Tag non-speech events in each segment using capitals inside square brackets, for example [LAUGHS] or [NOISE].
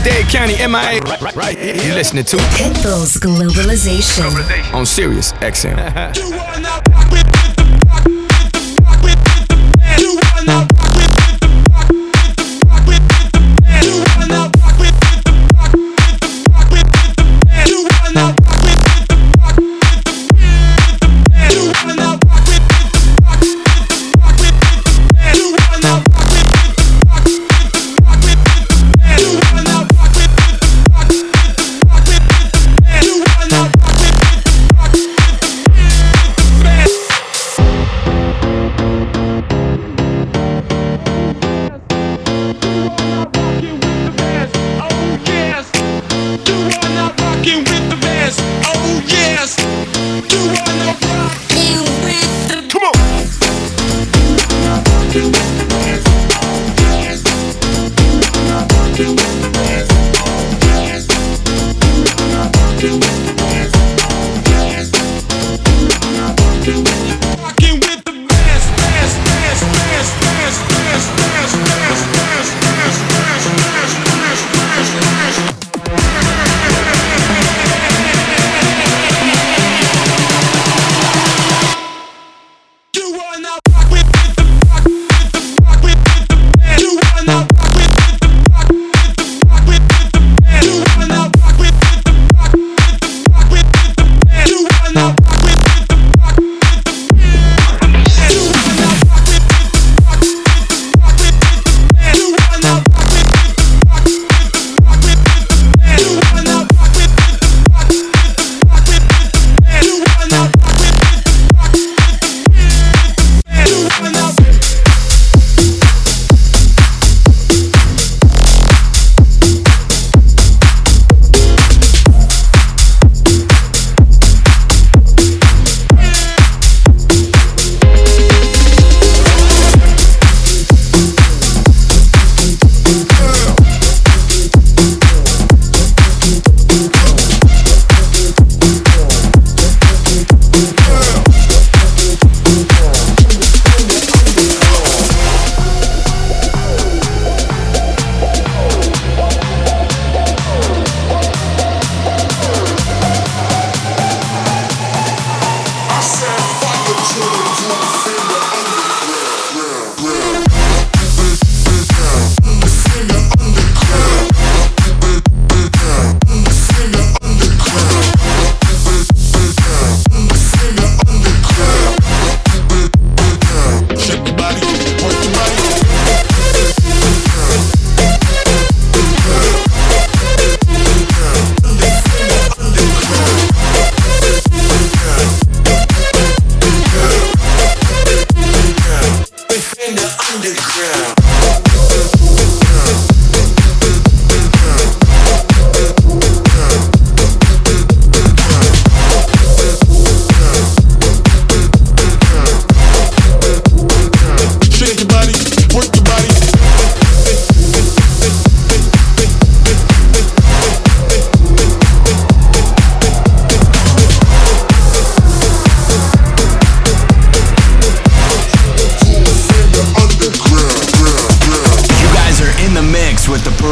Miami-Dade County, MIA. Right, right, right. You listening to Pitbull's Globalization on Sirius XM. [LAUGHS]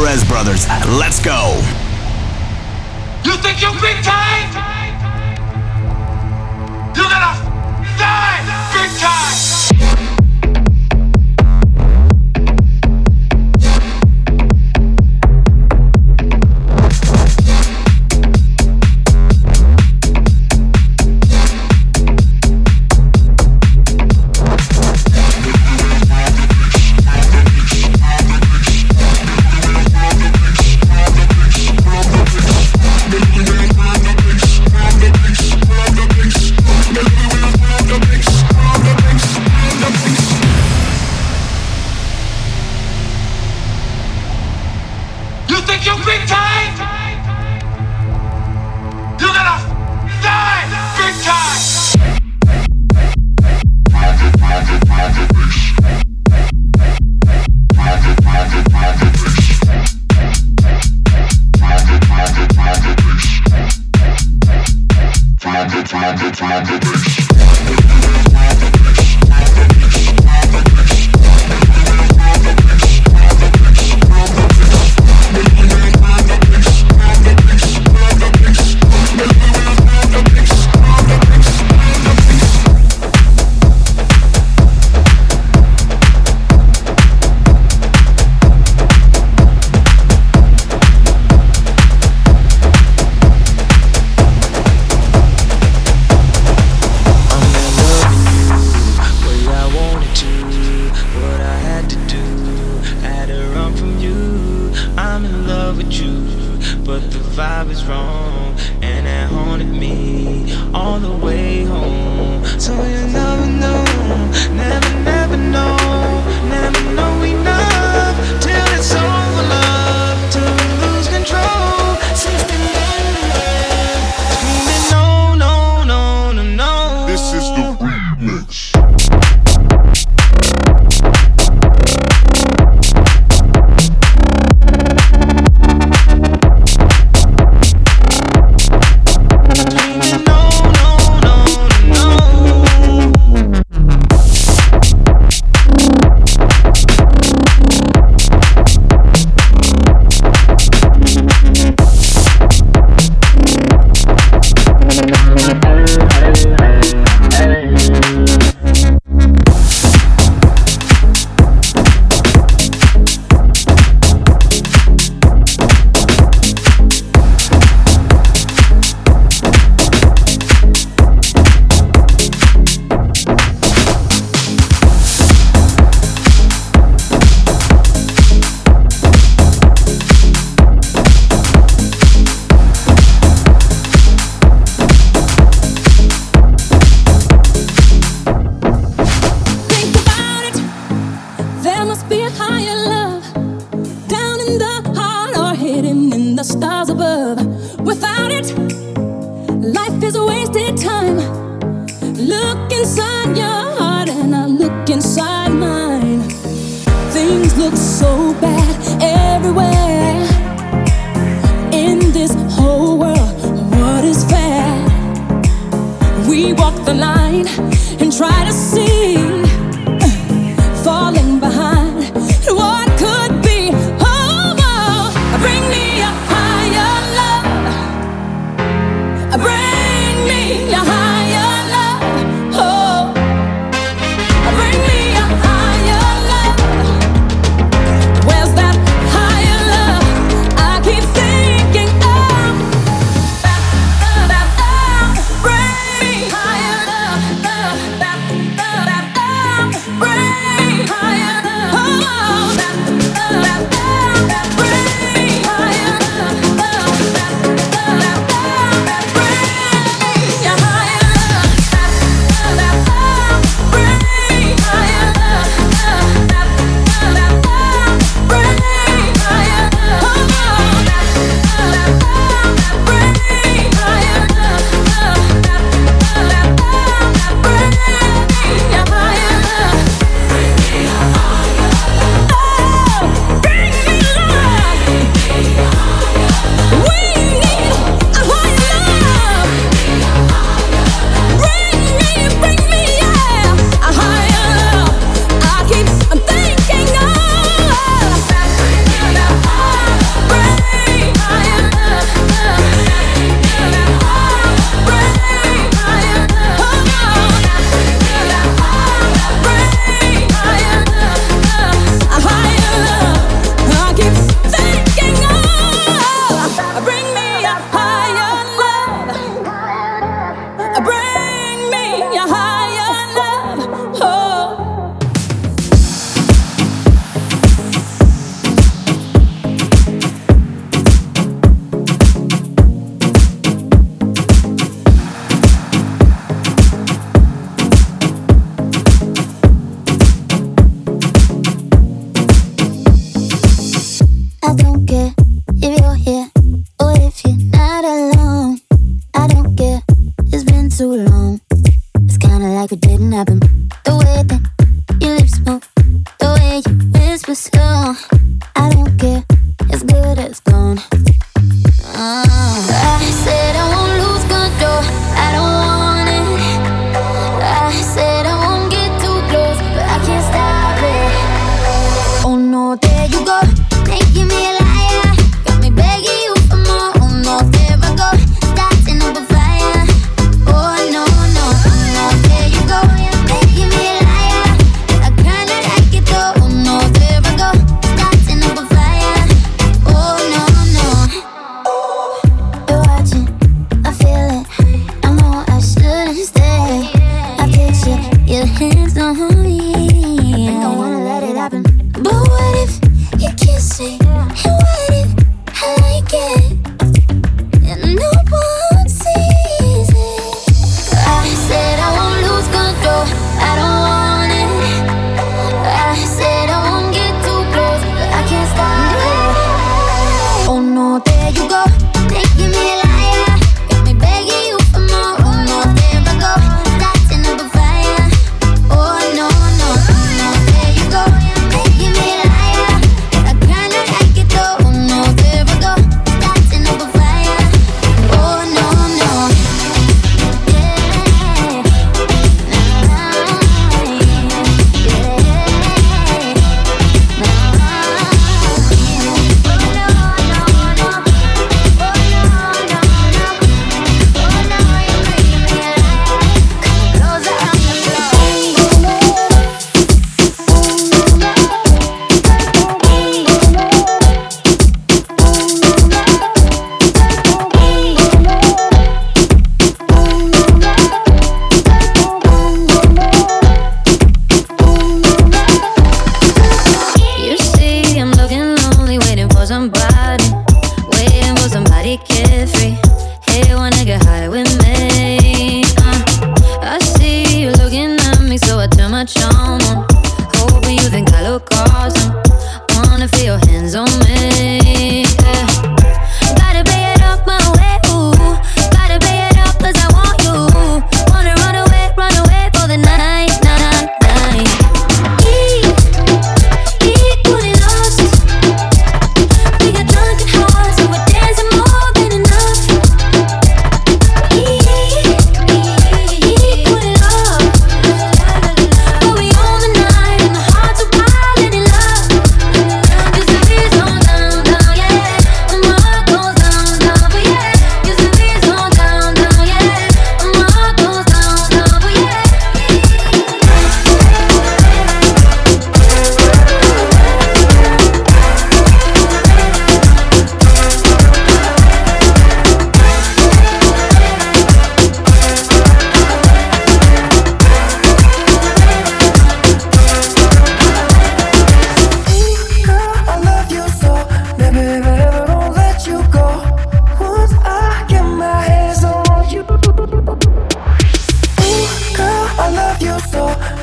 Perez Brothers. Let's go. You think you're big time? You gonna? All the way home. So you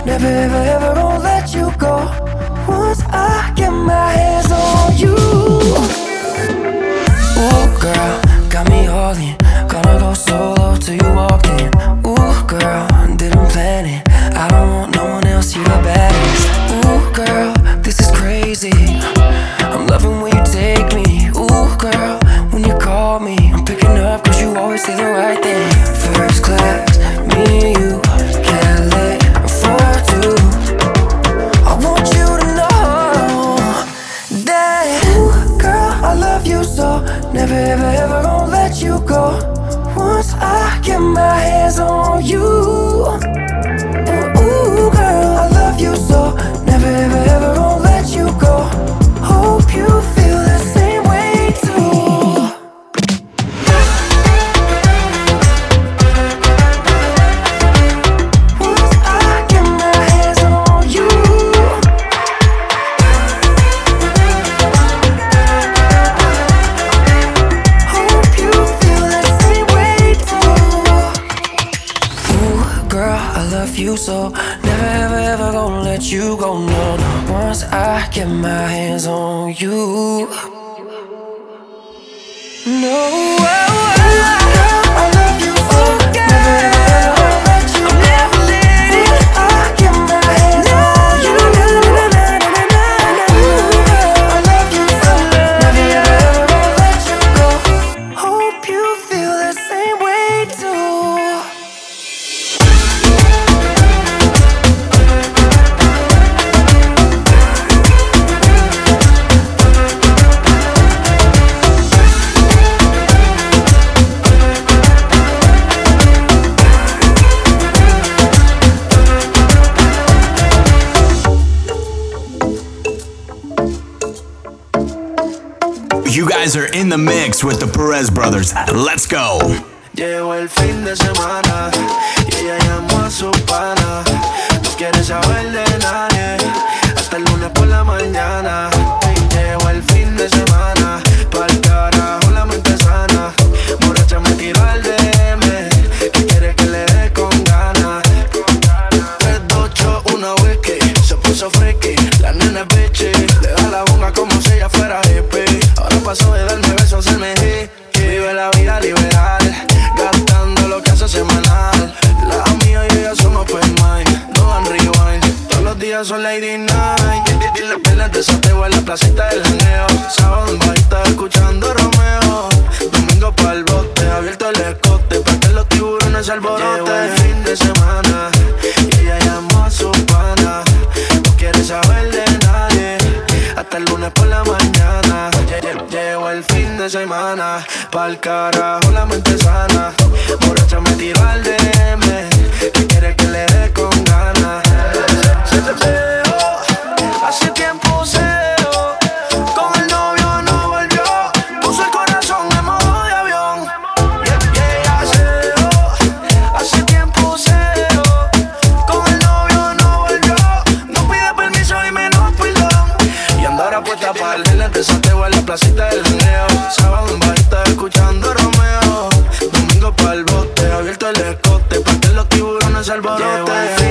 Never ever ever gonna let you go. Once I get my hands on you. Oh girl, got me all in. Gonna go solo till you walk in. Are in the mix with the Perez Brothers. Let's go. Llegó el fin de semana y ella llamó a su pana. No quiere saber de nadie hasta el lunes por la mañana. placita del janeo. Sábado en bajita escuchando Romeo. Domingo pa'l bote, abierto el escote. Pa' que los tiburones se alboroten. Llegó el fin de semana y ella llamó a su pana. No quiere saber de nadie hasta el lunes por la mañana. Llevo el fin de semana, pa'l carajo la mente sana. Borracha me tiró al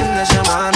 fin de.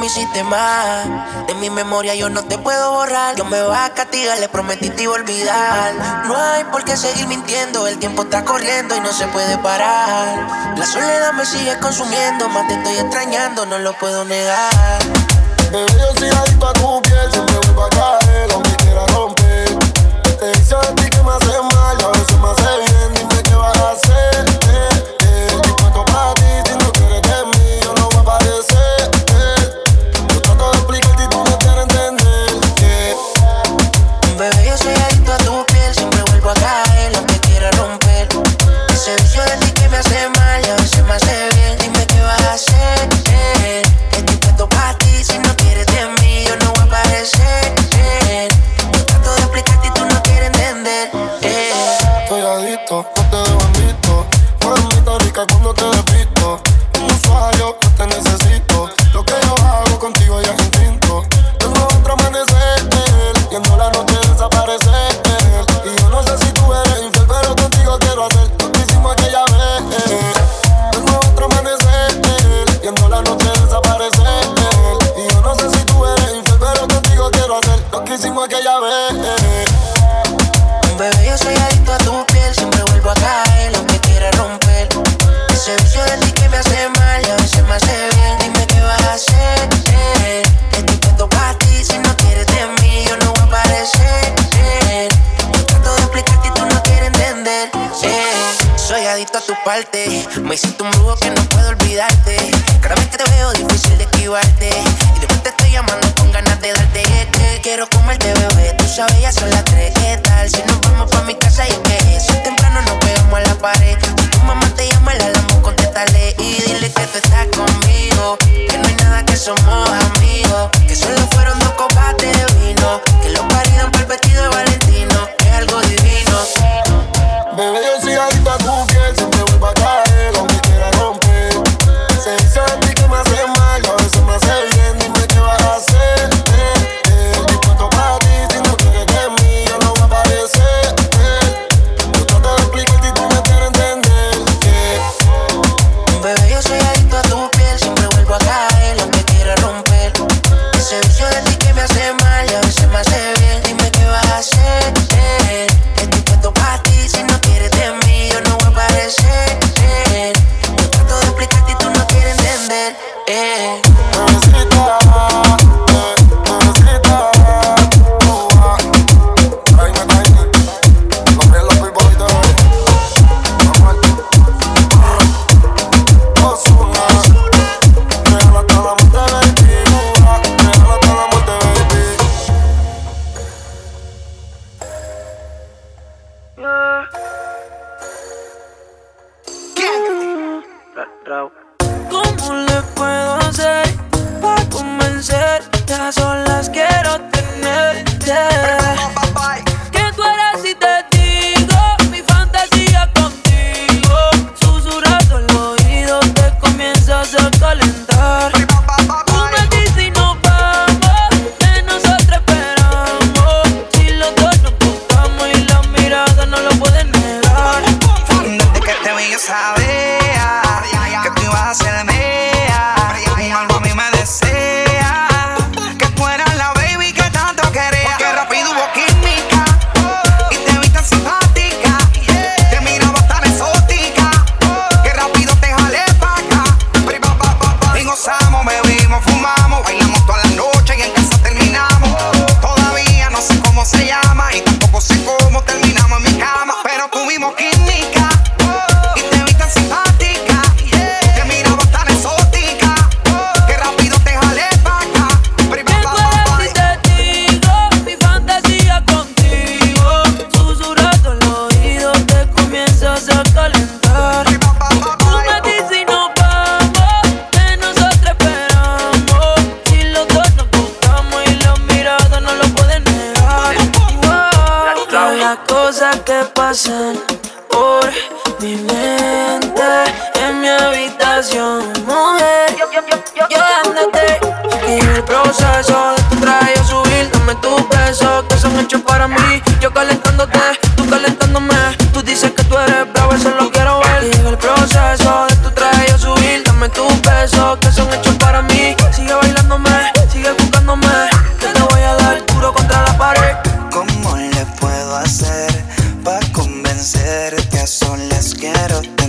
me hiciste mal. De mi memoria yo no te puedo borrar. Yo me va a castigar, le prometí te iba a olvidar. No hay por qué seguir mintiendo, el tiempo está corriendo y no se puede parar. La soledad me sigue consumiendo, más te estoy extrañando, no lo puedo negar. Bebé, yo soy adicto a tu piel, Me hiciste un brujo que no puedo olvidarte. Cada vez que te veo, difícil de esquivarte. Y después te estoy llamando con ganas de darte. Que quiero comerte, bebé. Tú sabes, ya son las tres. ¿Qué tal? Si nos vamos pa' mi casa y que eso temprano nos pegamos a la pared. Si tu mamá te llama, la amo, contéstale. Y dile que tú estás conmigo. Que no hay nada que somos amigos. Que solo fueron dos copas de vino. Que lo parieron para el vestido de Valentino. Que es algo divino. Bebé, yo soy sola. solas quiero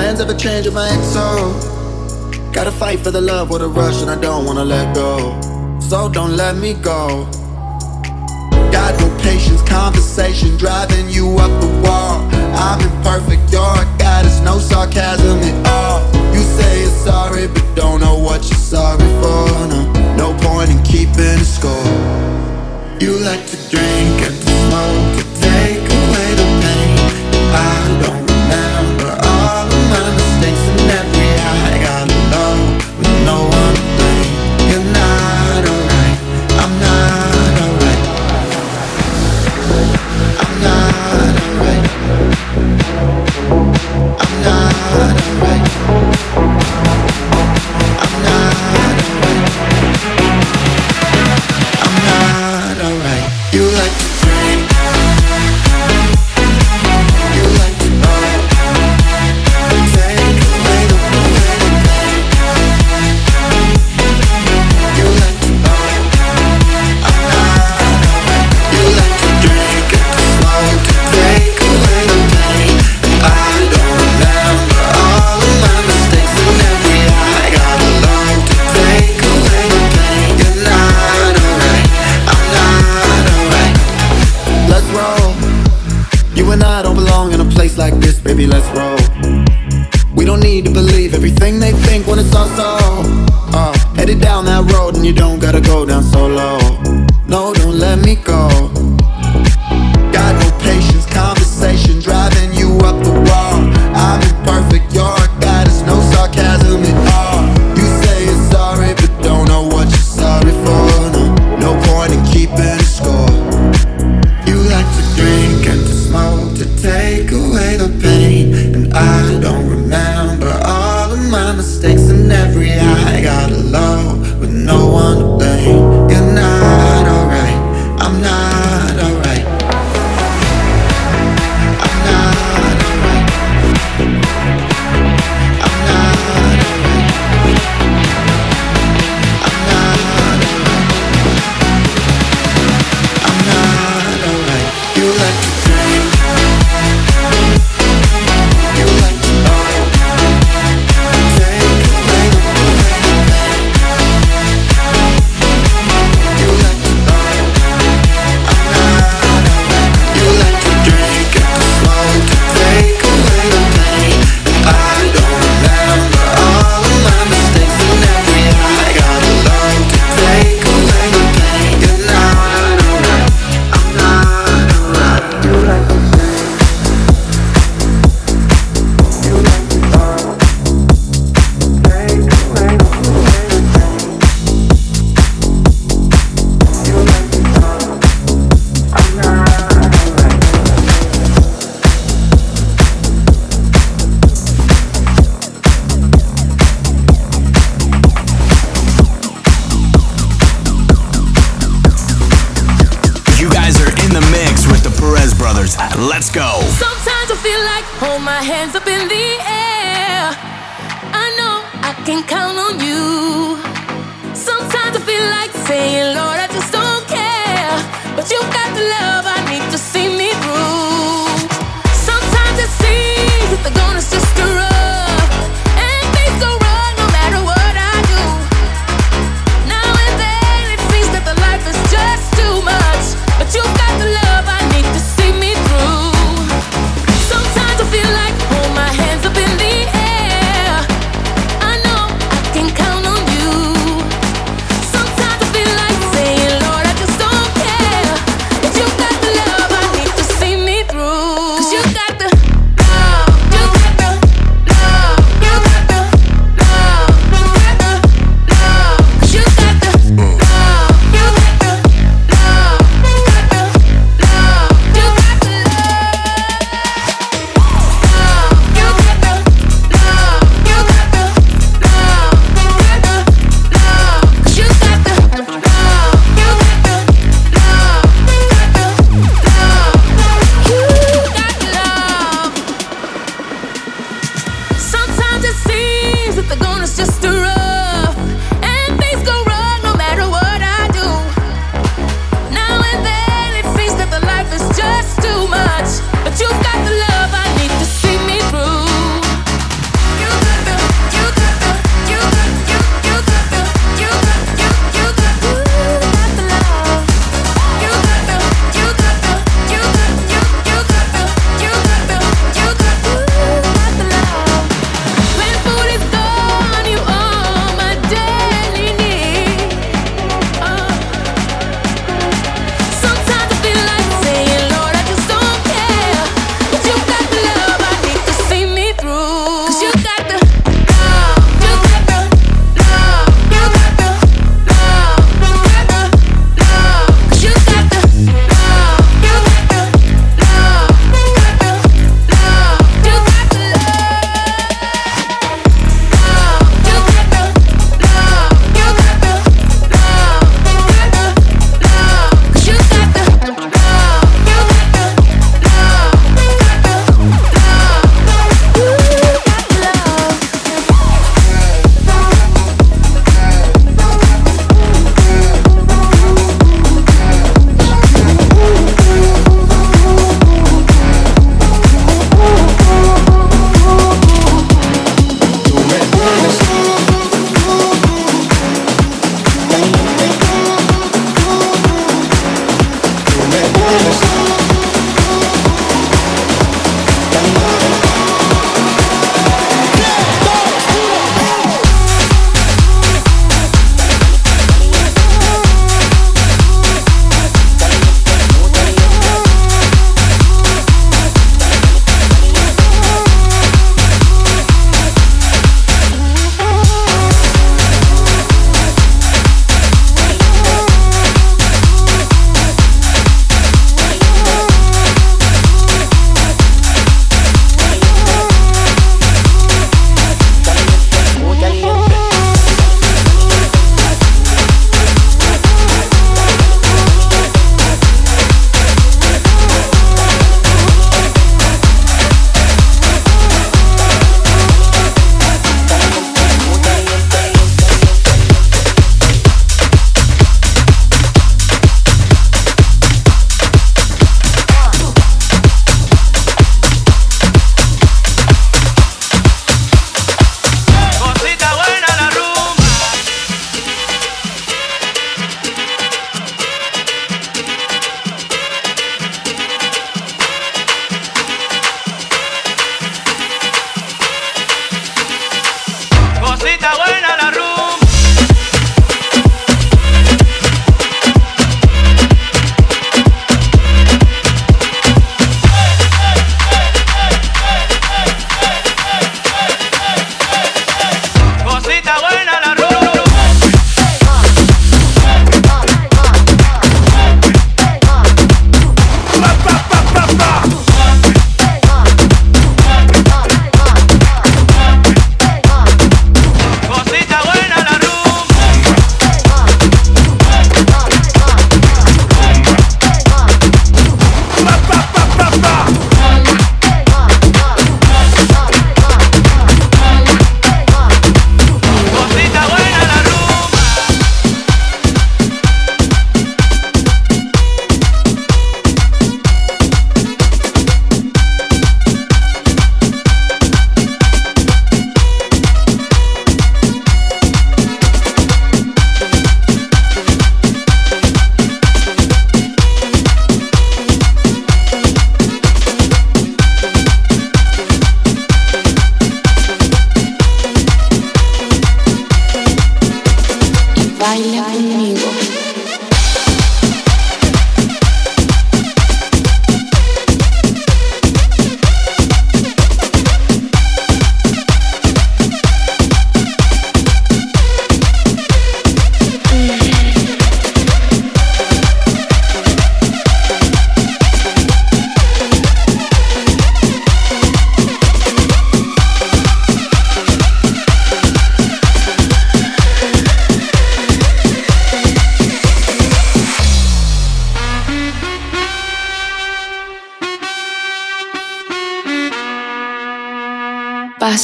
plans ever change if I XO. Gotta fight for the love with a rush, and I don't wanna let go. So don't let me go. Got no patience, conversation driving you up the wall. I'm imperfect, you're a goddess, no sarcasm at all. You say you're sorry, but don't know what you're sorry for. No, no point in keeping a score. You like to drink and to smoke.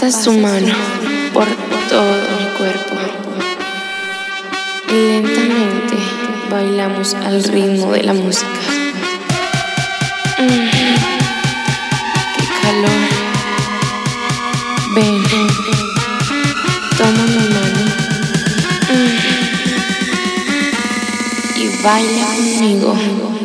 Pasa su mano por todo mi cuerpo. y Lentamente bailamos al ritmo de la música. Mm, ¡Qué calor! Ven, toma mi mano mm. y baila conmigo.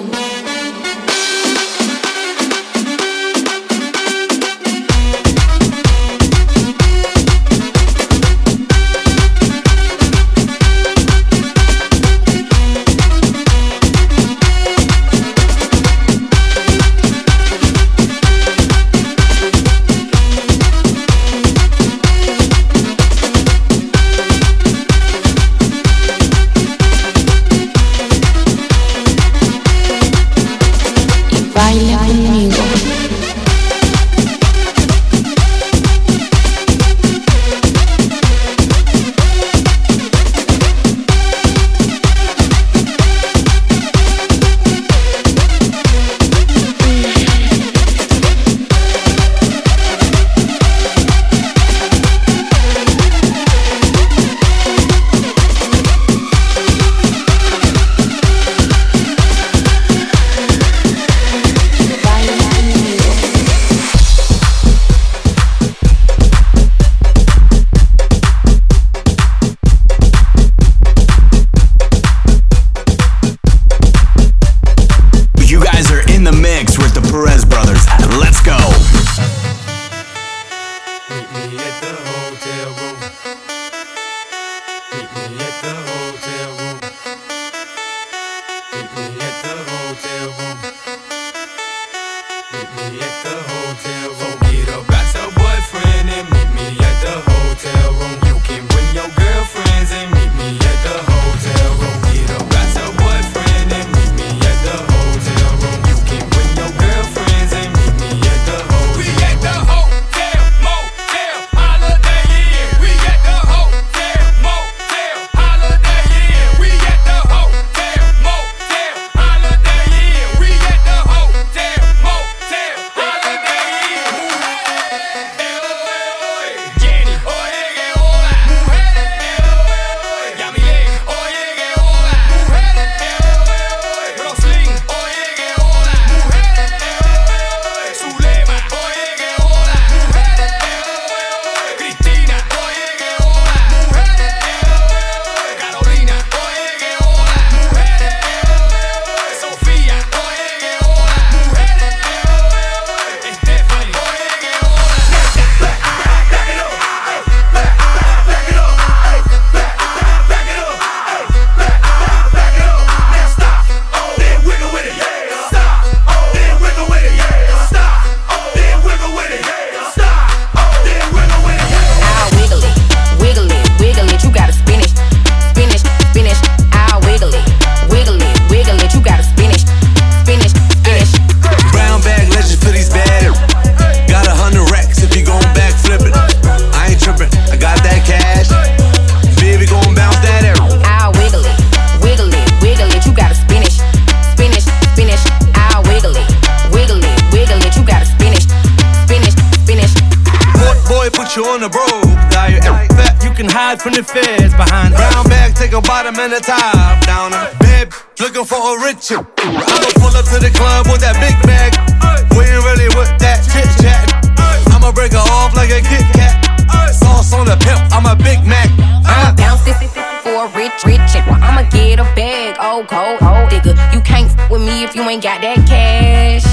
rich, rich, and well, I'ma get a bag. Oh, cold, oh, nigga. You can't f with me if you ain't got that cash.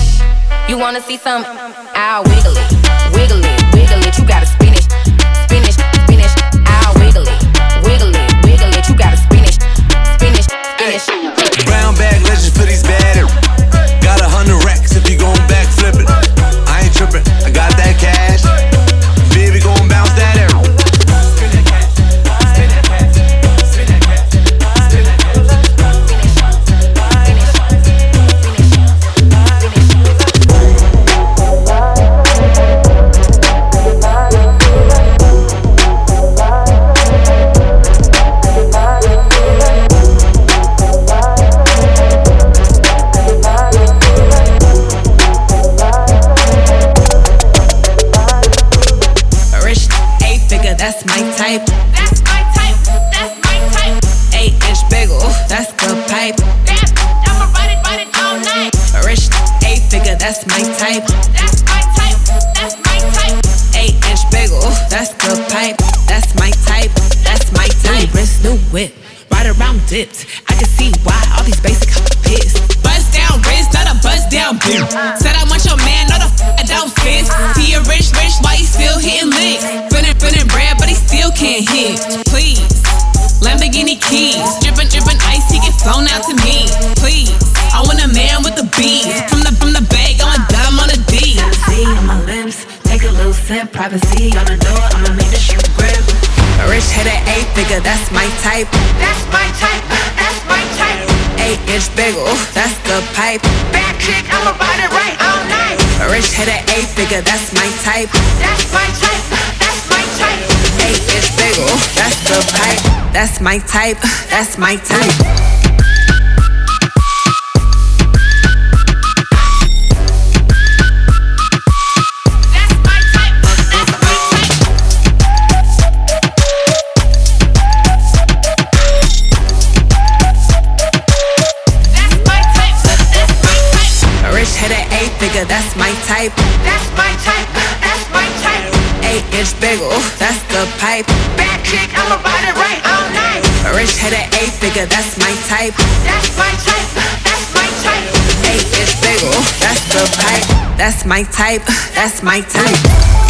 You wanna see some? I'll wiggle it, wiggle it, wiggle it. You gotta spin it, spin it, spin it. I'll wiggle it, wiggle it, wiggle it. You gotta spin it, spin it, spin it. type. That's my type. That's my type. Eight inch bagel. That's the pipe. Bad chick. I'ma ride it right all night. Rich head an eight figure. That's my type. That's my type. That's my type. Eight inch bagel. That's the pipe. That's my type. That's my type. pipe. That's my type. That's my type. Eight inch bagel. That's the pipe. Bad chick. I'ma about it right all night. Rich headed eight figure. That's my type. That's my type. That's my type. Eight inch bagel. That's the pipe. That's my type. That's my type.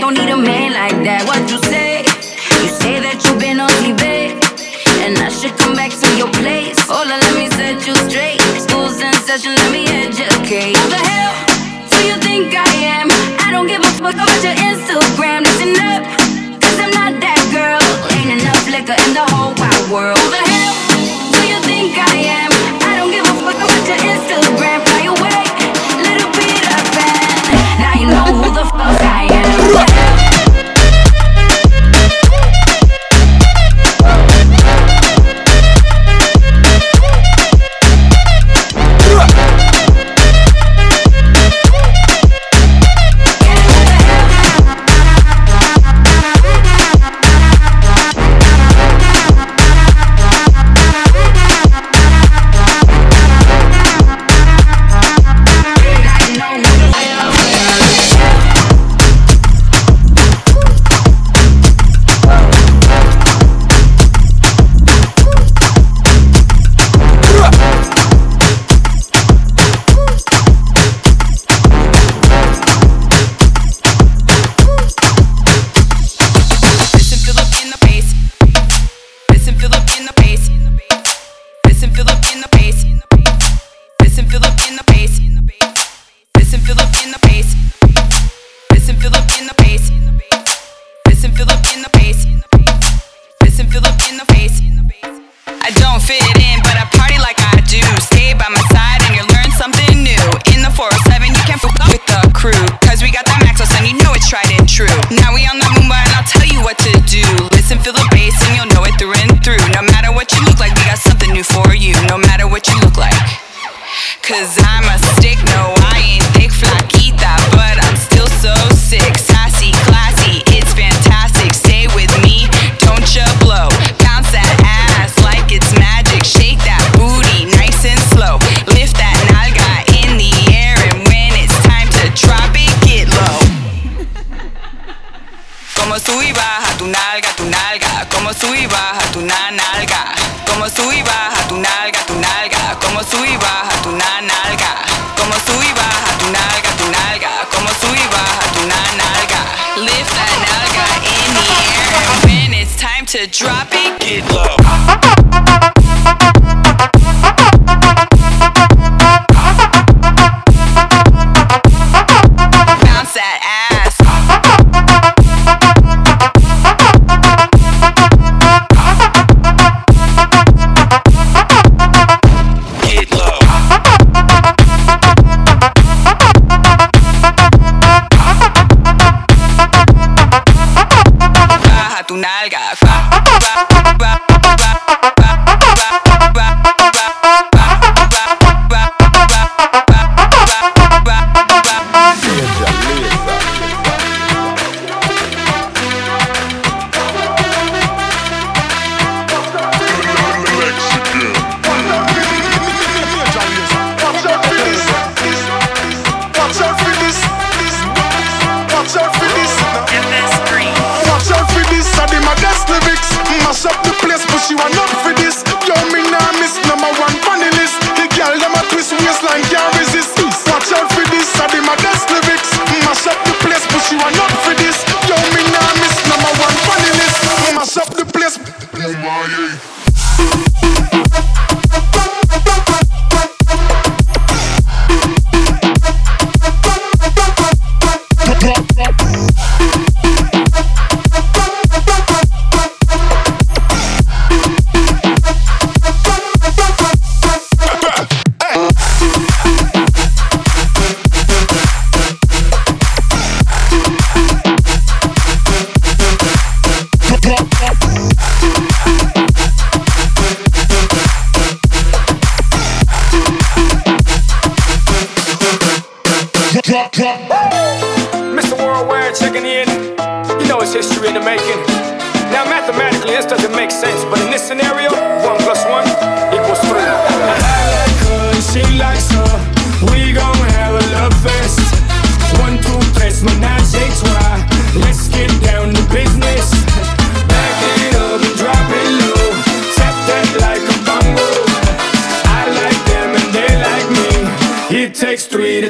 Don't need a man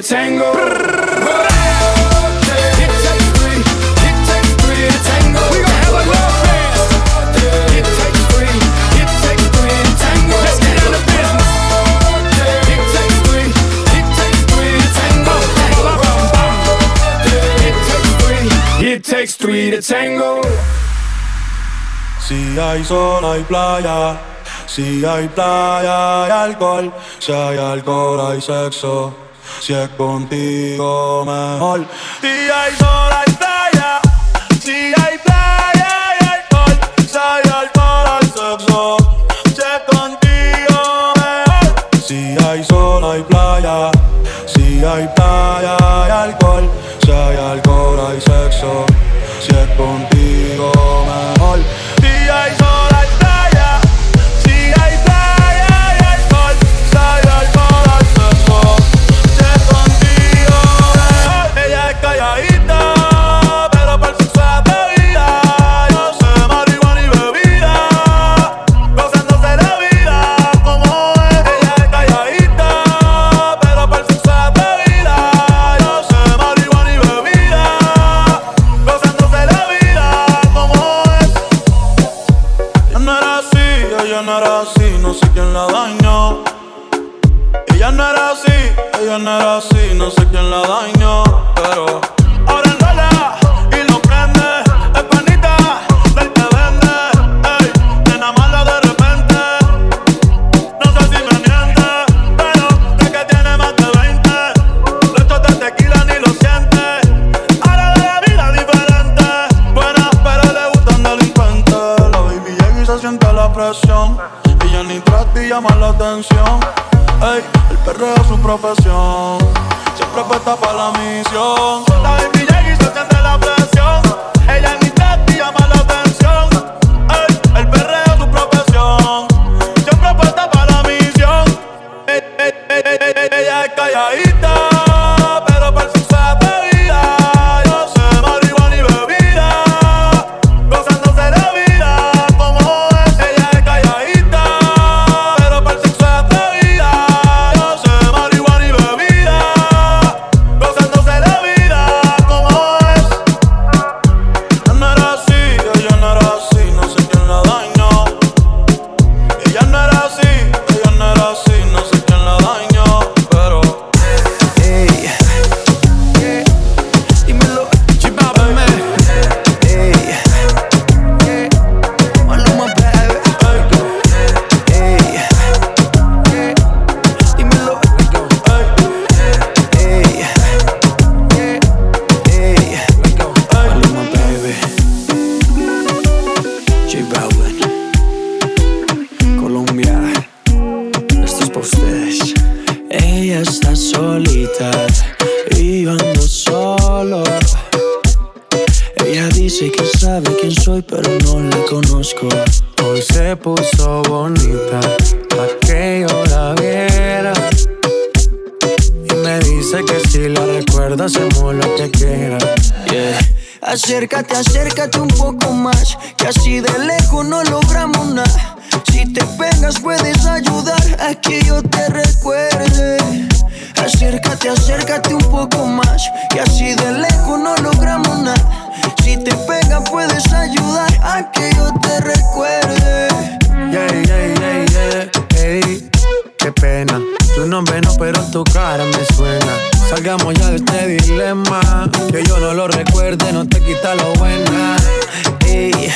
tango. It takes three, it takes three to tango. We gon' have a love dance. It takes three, it takes three to tango. Let's get down to business. It takes three, it takes three to tango. It takes three, it takes three to tango. Si hay sol, hay playa. Si hay playa, hay alcohol. Si hay alcohol, hay sexo. Si es contigo, mejor. Si hay sol, Acércate, acércate un poco más, que así de lejos no logramos nada. Si te pegas puedes ayudar a que yo te recuerde. Acércate, acércate un poco más, que así de lejos no logramos nada. Si te pegas puedes ayudar a que yo te recuerde. Yeah, yeah, yeah, yeah, pena. Tu nombre no, pero tu cara me suena. Salgamos ya de este dilema. Que yo no lo recuerde, no te quita lo buena. Ey,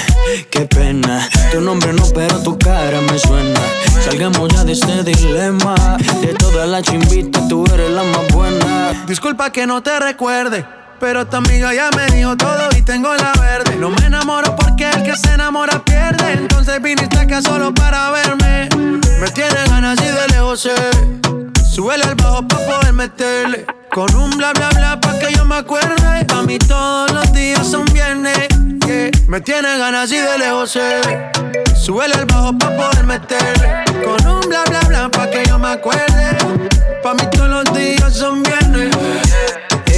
qué pena. Tu nombre no, pero tu cara me suena. Salgamos ya de este dilema. De todas las chimbitas, tú eres la más buena. Disculpa que no te recuerde. Pero tu amiga ya me dijo todo y tengo la verde. No me enamoro porque el que se enamora pierde. Entonces viniste acá solo para verme. Me tiene ganas y de lejos sé. Súbele al bajo pa' poder meterle. Con un bla bla bla pa' que yo me acuerde. A mí todos los días son viernes. Me tiene ganas y de lejos sé. Súbele al bajo pa' poder meterle. Con un bla bla bla pa' que yo me acuerde. Pa' mí todos los días son viernes.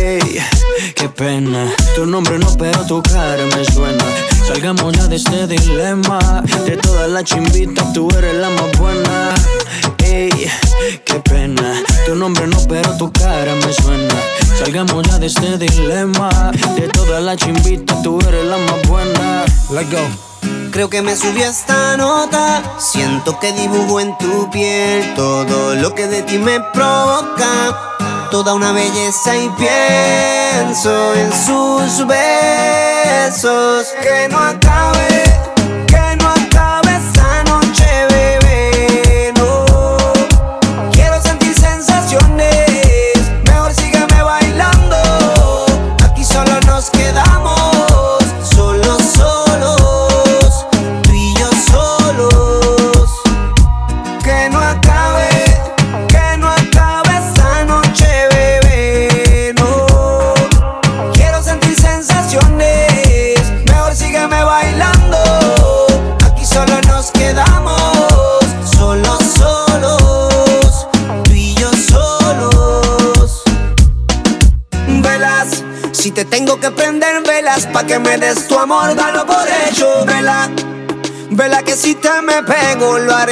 Ey, qué pena. Tu nombre no, pero tu cara me suena. Salgamos ya de este dilema. De todas las chimbitas, tú eres la más buena. Ey, qué pena. Tu nombre no, pero tu cara me suena. Salgamos ya de este dilema. De todas las chimbitas, tú eres la más buena. Let's go. Creo que me subió esta nota. Siento que dibujo en tu piel todo lo que de ti me provoca. Toda una belleza y pienso en sus besos. Que no acabe,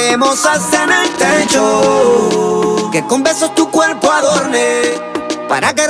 haremos hasta en el techo. Que con besos tu cuerpo adorne para que